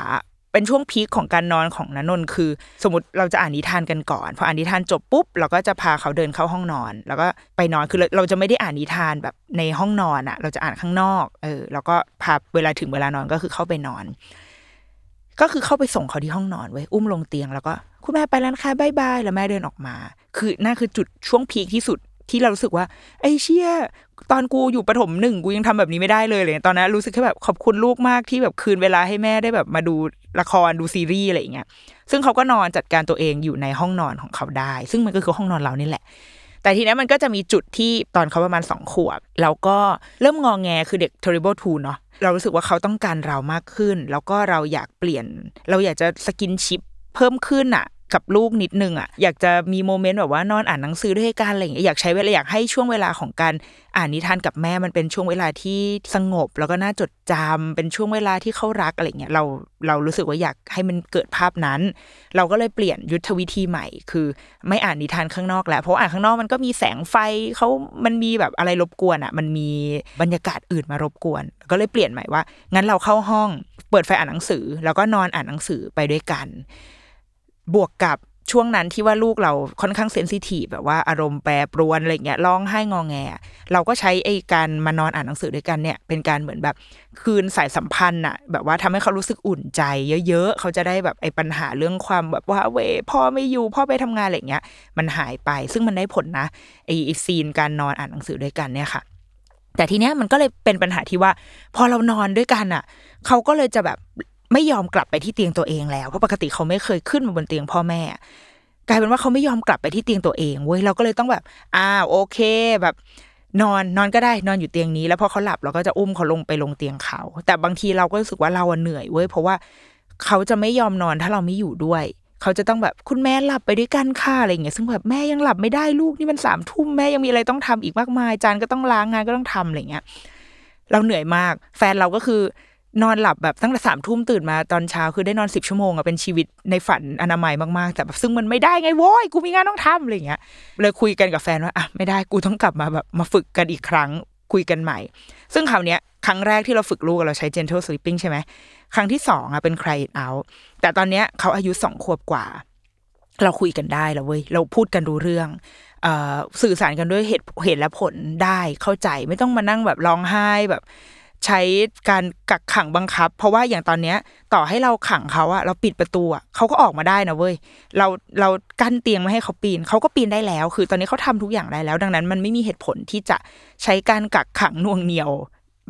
เป็นช่วงพีคของการนอนของนนนท์คือ สมมติเราจะอ่านนิทานกันก่อนพออ่านนิทานจบปุ๊บเราก็จะพาเขาเดินเข้าห้องนอน แล้วก็ไปนอนคือเราจะไม่ได้อ่านนิทานแบบในห้องนอนอะเราจะอ่านข้างนอกเออแล้วก็พาเวลาถึงเวลานอนก็คือเข้าไปนอน ก็คือเข้าไปส่งเขาที่ห้องนอนไว้อุ้มลงเตียงแล้วก็คุณแม่ไปแล้วนะคะบายบายแล้วแม่เดินออกมา คือน่าคือจุดช่วงพีคที่สุด ที่เรารู้สึกว่าไอ้เชี่ยตอนกูอยู่ประถมหนึ่งกูยังทำแบบนี้ไม่ได้เลยเลยตอนนั้นรู้สึกแค่แบบขอบคุณลูกมากที่แบบคืนเวลาให้แม่ได้แบบมาดูละครดูซีรีส์อะไรอย่างเงี้ยซึ่งเขาก็นอนจัดการตัวเองอยู่ในห้องนอนของเขาได้ ซึ่งมันก็คือห้องนอนเรานี่แหละ แต่ทีนี้มันก็จะมีจุดที่ตอนเขาประมาณสองขวบเราก็เริ่มงองแงคือเด็ก terrible two เนาะเรารู้สึกว่าเขาต้องการเรามากขึ้น แล้วก็เราอยากเปลี่ยน เราอยากจะสกินชิปเพิ่มขึ้นอะ กับลูกนิดนึงอะอยากจะมีโมเมนต์แบบว่านอนอ่านหนังสือด้วยกันอะไรอย่างเงี้ยอยากใช้เวลาอยากให้ช่วงเวลาของการอ่านนิทานกับแม่มันเป็นช่วงเวลาที่สงบ แล้วก็น่าจดจำเป็นช่วงเวลาที่เขารักอะไรเงี้ยเราเรารู้สึกว่าอยากให้มันเกิดภาพนั้น เราก็เลยเปลี่ยนยุทธวิธีใหม่ คือไม่อ่านนิทานข้างนอกแล้วเพราะอ่านข้างนอกมันก็มีแสงไฟเขามันมีแบบอะไรรบกวนอะ มันมีบรรยากาศอื่นมารบกวน ก็เลยเปลี่ยนใหม่ว่างั้นเราเข้าห้องเปิดไฟอ่านหนังสือ แล้วก็นอนอ่านหนังสือไปด้วยกัน บวกกับช่วงนั้นที่ว่าลูกเราค่อนข้างเซนซิทีฟแบบว่าอารมณ์แปรปรวนอะไรเงี้ยร้องไห้งองแง เราก็ใช้ไอ้การมานอนอ่านหนังสือด้วยกันเนี่ยเป็นการเหมือนแบบคืนสายสัมพันธ์อะแบบว่าทำให้เขารู้สึกอุ่นใจ เยอะๆเขาจะได้แบบไอ้ปัญหาเรื่องความแบบว่าเวพ่อไม่อยู่พ่อไปทำงานอะไรเงี้ยมันหายไป ซึ่งมันได้ผลนะไอ้ซีนการนอนอ่านหนังสือด้วยกันเนี่ยค่ะ แต่ทีเนี้ยมันก็เลยเป็นปัญหาที่ว่า พอเรานอนด้วยกันอะเขาก็เลยจะแบบ ไม่ยอมกลับไปที่เตียงตัวเองแล้วเพราะปกติเขาไม่เคยขึ้นมาบนเตียงพ่อแม่ กลายเป็นว่าเขาไม่ยอมกลับไปที่เตียงตัวเองเว้ยเราก็เลยต้องแบบอ่าโอเคแบบ นอนนอนก็ได้นอนอยู่เตียงนี้ แล้วพอเขาหลับเราก็จะอุ้มเขาลงไปลงเตียงเขา แต่บางทีเราก็รู้สึกว่าเราเหนื่อยเว้ยเพราะว่าเขาจะไม่ยอมนอนถ้าเราไม่อยู่ด้วยเขาจะต้องแบบคุณแม่หลับไปด้วยกันค่ะอะไรอย่างเงี้ยซึ่งแบบแม่ยังหลับไม่ได้ลูกนี่มันสามทุ่มแม่ยังมีอะไรต้องทำอีกมากมาย จานก็ต้องล้างงานก็ต้องทำอะไรเงี้ยเราเหนื่อยมาก แฟนเราก็คือ นอนหลับแบบตั้งแต่สามทุ่มตื่นมาตอนเช้าคือได้นอนสิบชั่วโมงอะเป็นชีวิตในฝันอนามัยมากๆ แต่แบบซึ่งมันไม่ได้ไงโว้ยกูมีงานต้องทำอะไรเงี้ยเลยคุยกันกับแฟนว่าอะไม่ได้กูต้องกลับมาแบบมาฝึกกันอีกครั้งคุยกันใหม่ ซึ่งคราวเนี้ยครั้งแรกที่เราฝึกลูกเราใช้ gentle sleeping ใช่ไหมครั้งที่สองอะเป็น cry it out แต่ตอนเนี้ยเขาอายุสองขวบกว่า เราคุยกันได้แล้วเว้ยเราพูดกันรู้เรื่องเอ่อสื่อสารกันด้วยเหตุเหตุและผลได้เข้าใจไม่ต้องมานั่งแบบร้องไห้แบบ ใช้การกักขังบังคับ เพราะว่าอย่างตอนเนี้ยต่อให้เราขังเขาอะเราปิดประตูอะเขาก็ออกมาได้นะเว้ยเราเรากั้นเตียงไม่ให้เขาปีนเขาก็ปีนได้แล้ว คือตอนนี้เขาทำทุกอย่างได้แล้ว ดังนั้น มันไม่มีเหตุผลที่จะใช้การกักขังน่วงเหนียว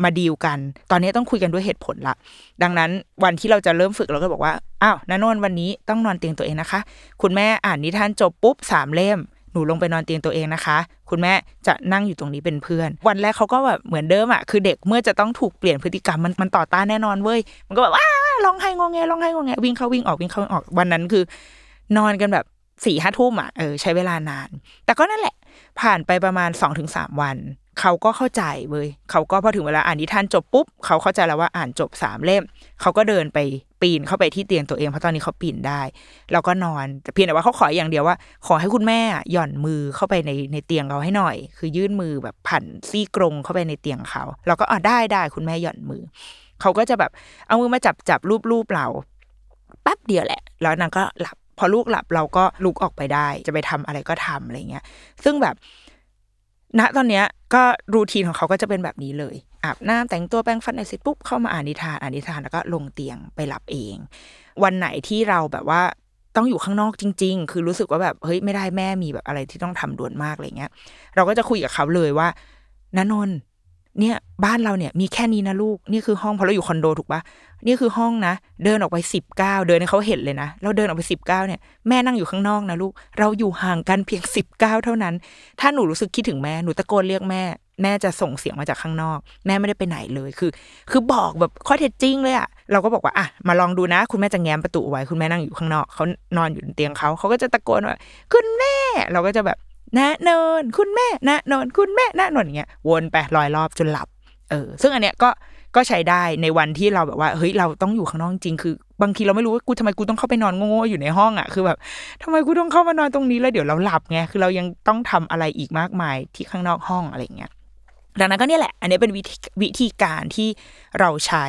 มาดีลกัน ตอนนี้ต้องคุยกันด้วยเหตุผลละ ดังนั้นวันที่เราจะเริ่มฝึกเราก็บอกว่า อ้าวนนนวันนี้ต้องนอนเตียงตัวเองนะคะ คุณแม่อ่านนิทานจบปุ๊บสามเล่ม นูลงไปนอนเตียงตัวเองนะคะ คุณแม่จะนั่งอยู่ตรงนี้เป็นเพื่อน วันแรกเขาก็แบบเหมือนเดิมอะคือเด็กเมื่อจะต้องถูกเปลี่ยนพฤติกรรมมันมันต่อต้านแน่นอนเว้ยมันก็แบบว้าร้องไห้งอแงร้องไห้งอแงวิ่งเข้าวิ่งออกวิ่งเข้าวิ่งออกวันนั้นคือ นอนกันแบบสี่ห้าทุ่มอะเออใช้เวลานาน แต่ก็นั่นแหละ ผ่านไปประมาณสองถึงสามวัน เขาก็เข้าใจเว้ยเขาก็พอถึงเวลาอ่านนิทานจบปุ๊บเขาเข้าใจแล้วว่าอ่านจบสามเล่ม เขาก็เดินไปปีนเข้าไปที่เตียงตัวเองเพราะตอนนี้เขาปีนได้ แล้วก็นอนแต่เพียงแต่ว่าเขาขออย่างเดียวว่า ขอให้คุณแม่หย่อนมือเข้าไปในในเตียงเราให้หน่อย คือยื่นมือแบบผันซี่กรงเข้าไปในเตียงเขาเราก็อ่าได้ได้คุณแม่หย่อนมือ เขาก็จะแบบเอามือมาจับจับรูปรูปเราแป๊บเดียวแหละ แล้วนางก็หลับพอลูกหลับเราก็ลุกออกไปได้ จะไปทำอะไรก็ทำอะไรเงี้ย ซึ่งแบบ ณตอนเนี้ยก็รูทีนของเขาก็จะเป็นแบบนี้เลยอาบน้ำแต่งตัวแปรงฟันอะไรเสร็จปุ๊บเข้ามาอ่านนิทานอ่านนิทานแล้วก็ลงเตียงไปหลับเอง วันไหนที่เราแบบว่าต้องอยู่ข้างนอกจริง ๆ คือรู้สึกว่าแบบเฮ้ยไม่ได้แม่มีแบบอะไรที่ต้องทำด่วนมากอะไรเงี้ย เราก็จะคุยกับเขาเลยว่าณนนท์ เนี่ยบ้านเราเนี่ยมีแค่นี้นะลูก นี่คือห้องเพราะเราอยู่คอนโดถูกปะนี่คือห้องนะ เดินออกไปสิบเก้าเดินให้เขาเห็นเลยนะ เราเดินออกไปสิบเก้าเนี่ยแม่นั่งอยู่ข้างนอกนะลูก เราอยู่ห่างกันเพียงสิบเก้าเท่านั้น ถ้าหนูรู้สึกคิดถึงแม่หนูตะโกนเรียกแม่ แม่จะส่งเสียงมาจากข้างนอก แม่ไม่ได้ไปไหนเลยคือ คือบอกแบบข้อเท็จจริงเลยอะเราก็บอกว่าอะมาลองดูนะ คุณแม่จะแง้มประตูไว้ คุณแม่นั่งอยู่ข้างนอกเขานอนอยู่บนเตียงเขาเขาก็จะตะโกนว่าคุณแม่เราก็จะแบบ นะนอนคุณแม่นะนอนคุณแม่นะนอนอย่างเงี้ยวนไปลอยรอบจนหลับ เออ ซึ่งอันเนี้ยก็ก็ใช้ได้ในวันที่เราแบบว่าเฮ้ยเราต้องอยู่ข้างนอกจริงคือบางทีเราไม่รู้ว่ากูทำไมกูต้องเข้าไปนอนโง่ๆอยู่ในห้องอะคือแบบทำไมกูต้องเข้ามานอนตรงนี้แล้วเดี๋ยวเราหลับไงคือเรายังต้องทำอะไรอีกมากมายที่ข้างนอกห้องอะไรเงี้ย ดังนั้นก็เนี่ยแหละ อันนี้เป็นวิธีวิธีการที่เราใช้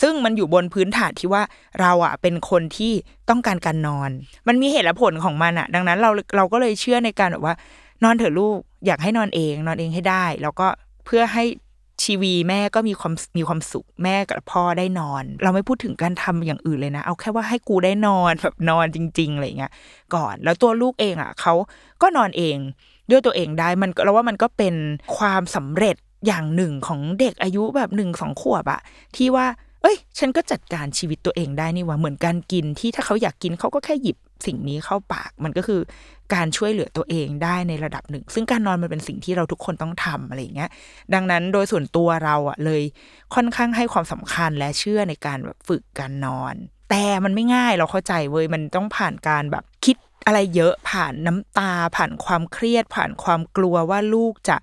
ซึ่งมันอยู่บนพื้นฐานที่ว่าเราอะเป็นคนที่ต้องการการนอน มันมีเหตุและผลของมันอะ ดังนั้นเราเราก็เลยเชื่อในการแบบว่า นอนเถอะลูกอยากให้นอนเอง นอนเองให้ได้ แล้วก็เพื่อให้ชีวีแม่ก็มีความมีความสุขแม่กับพ่อได้นอน เราไม่พูดถึงการทำอย่างอื่นเลยนะ เอาแค่ว่าให้กูได้นอนแบบนอนจริง ๆอะไรเงี้ยก่อนแล้วตัวลูกเองอะเขาก็นอนเองด้วยตัวเองได้มันเราว่ามันก็เป็นความสำเร็จ อย่างหนึ่งของเด็กอายุแบบหนึ่งสองขวบอะที่ว่า เอ้ย ฉันก็จัดการชีวิตตัวเองได้นี่ว่าเหมือนการกินที่ถ้าเขาอยากกินเขาก็แค่หยิบสิ่งนี้เข้าปาก มันก็คือการช่วยเหลือตัวเองได้ในระดับหนึ่ง ซึ่งการนอนมันเป็นสิ่งที่เราทุกคนต้องทำอะไรอย่างเงี้ย ดังนั้นโดยส่วนตัวเราอะเลยค่อนข้างให้ความสำคัญและเชื่อในการแบบฝึกการนอน แต่มันไม่ง่ายเราเข้าใจเว้ยมันต้องผ่านการแบบคิดอะไรเยอะผ่านน้ำตาผ่านความเครียดผ่านความกลัวว่าลูกจะ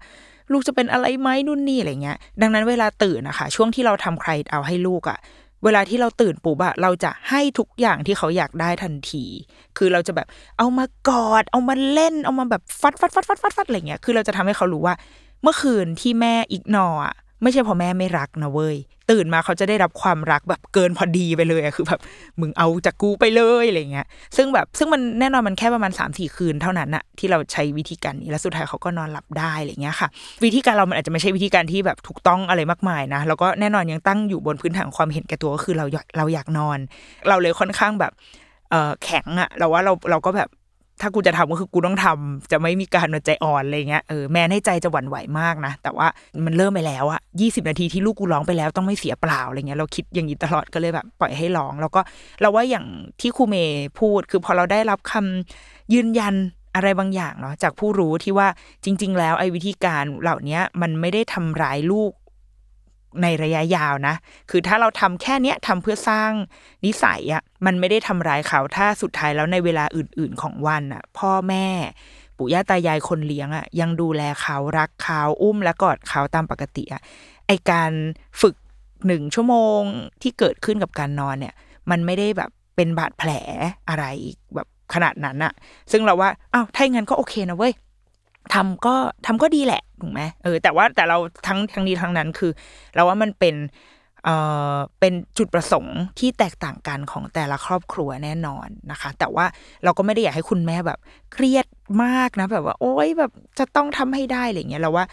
ลูกจะเป็นอะไรไหมนู่นนี่อะไรเงี้ย ดังนั้นเวลาตื่นนะคะช่วงที่เราทำใครเอาให้ลูกอะเวลาที่เราตื่นปุ๊บอะเราจะให้ทุกอย่างที่เขาอยากได้ทันที คือเราจะแบบเอามากอด เอามาเล่น เอามาแบบฟัดฟัดฟัดฟัดฟัดฟัดอะไรเงี้ย คือเราจะทำให้เขารู้ว่า เมื่อคืนที่แม่อีกนออะ ไม่ใช่เพราะแม่ไม่รักนะเว้ย ตื่นมาเขาจะได้รับความรักแบบเกินพอดีไปเลยอะคือแบบมึงเอาจากกูไปเลยอะไรเงี้ย ซึ่งแบบซึ่งมันแน่นอนมันแค่ประมาณ3ามสี่คืนเท่านั้นอะที่เราใช้วิธีการนี้แล้วสุดท้ายเขาก็นอนหลับได้อะไรเงี้ยค่ะ วิธีการเรามันอาจจะไม่ใช่วิธีการที่แบบถูกต้องอะไรมากมายนะแล้วก็แน่นอนยังตั้งอยู่บนพื้นฐานความเห็นแก่ตัวก็คือเราอยากเราอยากนอน เราเลยค่อนข้างแบบแข็งอะเราว่าเราเราก็แบบ ถ้ากูจะทำก็คือกูต้องทำจะไม่มีการใจอ่อนอะไรเงี้ยเออแม่ให้ใจจะหวั่นไหวมากนะ แต่ว่ามันเริ่มไปแล้วอะยี่สิบนาทีที่ลูกกูร้องไปแล้วต้องไม่เสียเปล่าอะไรเงี้ยเราคิดอย่างนี้ตลอดก็เลยแบบ ปล่อยให้ร้อง แล้วก็เราว่าอย่างที่ครูเมย์พูด คือพอเราได้รับคำยืนยันอะไรบางอย่างเนาะจากผู้รู้ที่ว่าจริง ๆ แล้วไอ้วิธีการเหล่านี้มันไม่ได้ทำร้ายลูก ในระยะยาวนะ คือถ้าเราทำแค่เนี้ยทำเพื่อสร้างนิสัยอะ่ะมันไม่ได้ทำร้ายเขาถ้าสุดท้ายแล้วในเวลาอื่น ๆ ของวันอะ่ะ พ่อแม่ ปู่ย่าตายายคนเลี้ยงอะ่ะ ยังดูแลเขารักเขาอุ้มและกอดเขาตามปกติอะ่ะไอการฝึกหนึ่งชั่วโมงที่เกิดขึ้นกับการนอนเนี่ย มันไม่ได้แบบเป็นบาดแผลอะไรแบบขนาดนั้นอะซึ่งเราว่าอ้าวถ้าอย่างนั้นก็โอเคนะเว้ย ทำก็ทำก็ดีแหละถูกไหมเออแต่ว่าแต่เราทั้งทั้งนี้ทั้งนั้นคือ เราว่ามันเป็นเอ่อเป็นจุดประสงค์ที่แตกต่างกันของแต่ละครอบครัวแน่นอนนะคะ แต่ว่าเราก็ไม่ได้อยากให้คุณแม่แบบ เครียดมากนะ แบบว่า โอ๊ยแบบจะต้องทำให้ได้อะไรเงี้ยเราว่า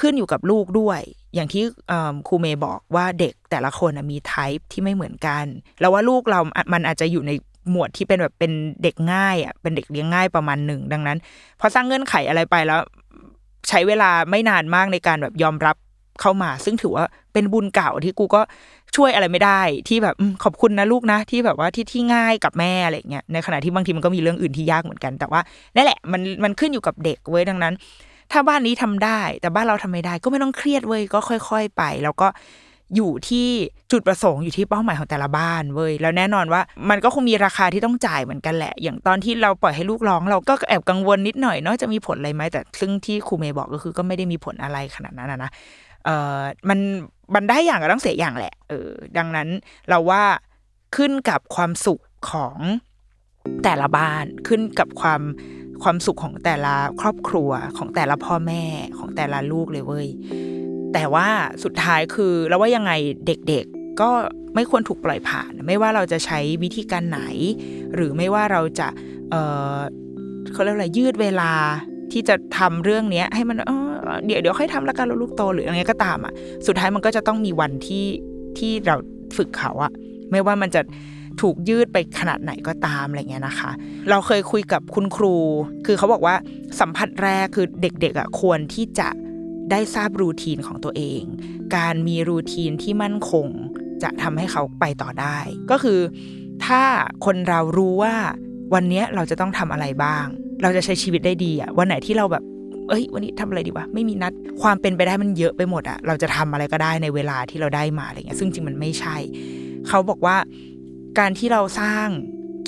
ขึ้นอยู่กับลูกด้วย อย่างที่ครูเมย์บอกว่าเด็กแต่ละคนมีไทป์ที่ไม่เหมือนกัน แล้วว่าลูกเรา มันอาจจะอยู่ใน หมวดที่เป็นแบบเป็นเด็กง่ายอะเป็นเด็กเลี้ยงง่ายประมาณหนึ่งดังนั้นพอสร้างเงื่อนไขอะไรไปแล้ว ใช้เวลาไม่นานมากในการแบบยอมรับเข้ามา ซึ่งถือว่าเป็นบุญเก่าที่กูก็ช่วยอะไรไม่ได้ ที่แบบขอบคุณนะลูกนะ ที่แบบว่าที่ที่ง่ายกับแม่อะไรเงี้ยในขณะที่บางทีมันก็มีเรื่องอื่นที่ยากเหมือนกัน แต่ว่านั่นแหละมันมันขึ้นอยู่กับเด็กเว้ยดังนั้น ถ้าบ้านนี้ทำได้ แต่บ้านเราทำไม่ได้ ก็ไม่ต้องเครียดเว้ยก็ค่อย ๆ ไป แล้วก็ อยู่ที่จุดประสงค์อยู่ที่เป้าหมายของแต่ละบ้านเว้ยแล้วแน่นอนว่ามันก็คงมีราคาที่ต้องจ่ายเหมือนกันแหละ อย่างตอนที่เราปล่อยให้ลูกร้องเราก็แอบกังวลนิดหน่อยเนาะจะมีผลอะไรไหมแต่ซึ่งที่ครูเมย์บอกก็คือก็ไม่ได้มีผลอะไรขนาดนั้นนะเออมันมันได้อย่างก็ต้องเสียอย่างแหละเออดังนั้นเราว่าขึ้นกับความสุขของแต่ละบ้านขึ้นกับความความสุขของแต่ละครอบครัวของแต่ละพ่อแม่ของแต่ละลูกเลยเว้ย แต่ว่าสุดท้ายคือแล้วว่ายังไงเด็กๆก็ไม่ควรถูกปล่อยผ่าน ไม่ว่าเราจะใช้วิธีการไหน หรือไม่ว่าเราจะเออเขาเรียกอะไรยืดเวลาที่จะทำเรื่องเนี้ย ให้มันเเดี๋ยวเดี๋ยวค่อยทำแล้วกันเราลูกโตหรืออะไรก็ตามอะสุดท้ายมันก็จะต้องมีวันที่ที่เราฝึกเขาอะไม่ว่ามันจะถูกยืดไปขนาดไหนก็ตามอะไรเงี้ยนะคะ เราเคยคุยกับคุณครู คือเขาบอกว่าสัมผัสแรกคือเด็กๆอะควรที่จะ ได้ทราบรูทีนของตัวเอง การมีรูทีนที่มั่นคง จะทำให้เขาไปต่อได้ ก็คือ ถ้าคนเรารู้ว่าวันนี้เราจะต้องทำอะไรบ้าง เราจะใช้ชีวิตได้ดีอะวันไหนที่เราแบบเอ้ยวันนี้ทำอะไรดีวะไม่มีนัดความเป็นไปได้มันเยอะไปหมดอะเราจะทำอะไรก็ได้ในเวลาที่เราได้มาอะไรเงี้ยซึ่งจริงมันไม่ใช่ เขาบอกว่าการที่เราสร้าง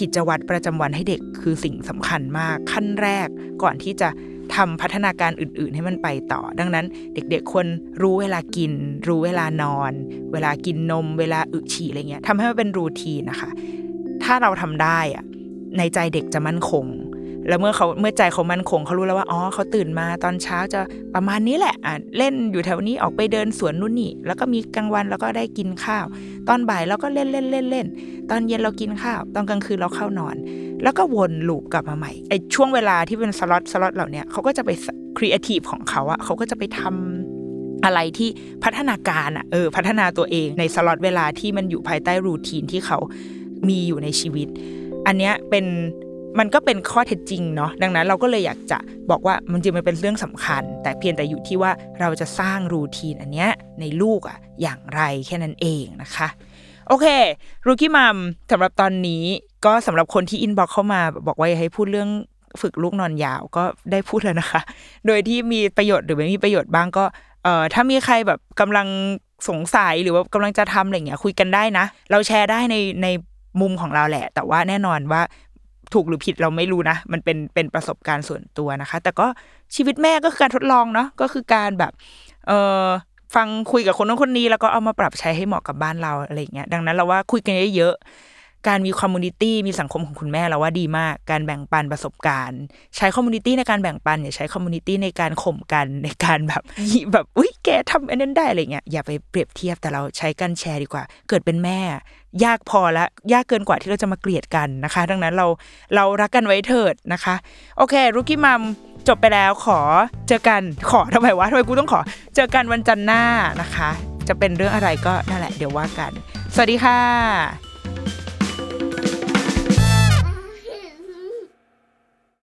กิจวัตรประจำวันให้เด็กคือสิ่งสำคัญมากขั้นแรกก่อนที่จะ ทำพัฒนาการอื่น ๆ ให้มันไปต่อ ดังนั้น เด็ก ๆ ควรรู้เวลากิน รู้เวลานอน เวลากินนม เวลาอึฉี่อะไรเงี้ยทำให้มันเป็น routine นะคะ ถ้าเราทำได้อะในใจเด็กจะมั่นคง แล้วเมื่อเขาเมื่อใจเขามั่นคงเขารู้แล้วว่าอ๋อเขาตื่นมาตอนเช้าจะประมาณนี้แหละอะเล่นอยู่แถวนี้ออกไปเดินสวนนู่นนี่แล้วก็มีกลางวันแล้วก็ได้กินข้าว ตอนบ่ายเราก็เล่นเล่นเล่นเล่นตอนเย็นเรากินข้าว ตอนกลางคืนเราเข้านอน แล้วก็วน loop กลับมาใหม่ไอช่วงเวลาที่เป็น slot slot เหล่านี้เขาก็จะไปครีเอทีฟของเขาอะเขาก็จะไปทำอะไรที่พัฒนาการอะเออพัฒนาตัวเองในสล็อตเวลาที่มันอยู่ภายใต้ routine ที่เขามีอยู่ในชีวิต อันเนี้ยเป็นมันก็เป็นข้อเท็จจริงเนาะดังนั้นเราก็เลยอยากจะบอกว่ามันจริงมันเป็นเรื่องสำคัญ แต่เพียงแต่อยู่ที่ว่าเราจะสร้าง routine อันเนี้ยในลูกอะอย่างไรแค่นั้นเองนะคะ โอเค Rookie Mom สำหรับตอนนี้ก็สำหรับคนที่ inbox เข้ามาบอกว่าอยากให้พูดเรื่องฝึกลูกนอนยาวก็ได้พูดแล้วนะคะ โดยที่มีประโยชน์หรือไม่มีประโยชน์บ้างก็เอ่อถ้ามีใครแบบกำลังสงสัยหรือว่ากำลังจะทำอะไรเงี้ยคุยกันได้นะ เราแชร์ได้ในในมุมของเราแหละ แต่ว่าแน่นอนว่าถูกหรือผิดเราไม่รู้นะ มันเป็นเป็นประสบการณ์ส่วนตัวนะคะ แต่ก็ชีวิตแม่ก็คือการทดลองเนาะก็คือการแบบ เออ ฟังคุยกับคนนู้นคนนี้ แล้วก็เอามาปรับใช้ให้เหมาะกับบ้านเราอะไรเงี้ยดังนั้นเราว่าคุยกันเยอะๆการมี community มีสังคมของคุณแม่เราว่าดีมาก การแบ่งปันประสบการณ์ ใช้ community ในการแบ่งปันอย่าใช้ community ในการข่มกันในการแบบแบบอุ้ยแกทำอันนั้นได้อะไรเงี้ยอย่าไปเปรียบเทียบแต่เราใช้กันแชร์ดีกว่า เกิดเป็นแม่ ยากพอละยากเกินกว่าที่เราจะมาเกลียดกันนะคะ ดังนั้นเราเรารักกันไว้เถิดนะคะ โอเค Rookie Mom จบไปแล้วขอเจอกันขอทำไมวะทำไมกูต้องขอ เจอกันวันจันทร์หน้านะคะ จะเป็นเรื่องอะไรก็นั่นแหละเดี๋ยวว่ากัน สวัสดีค่ะ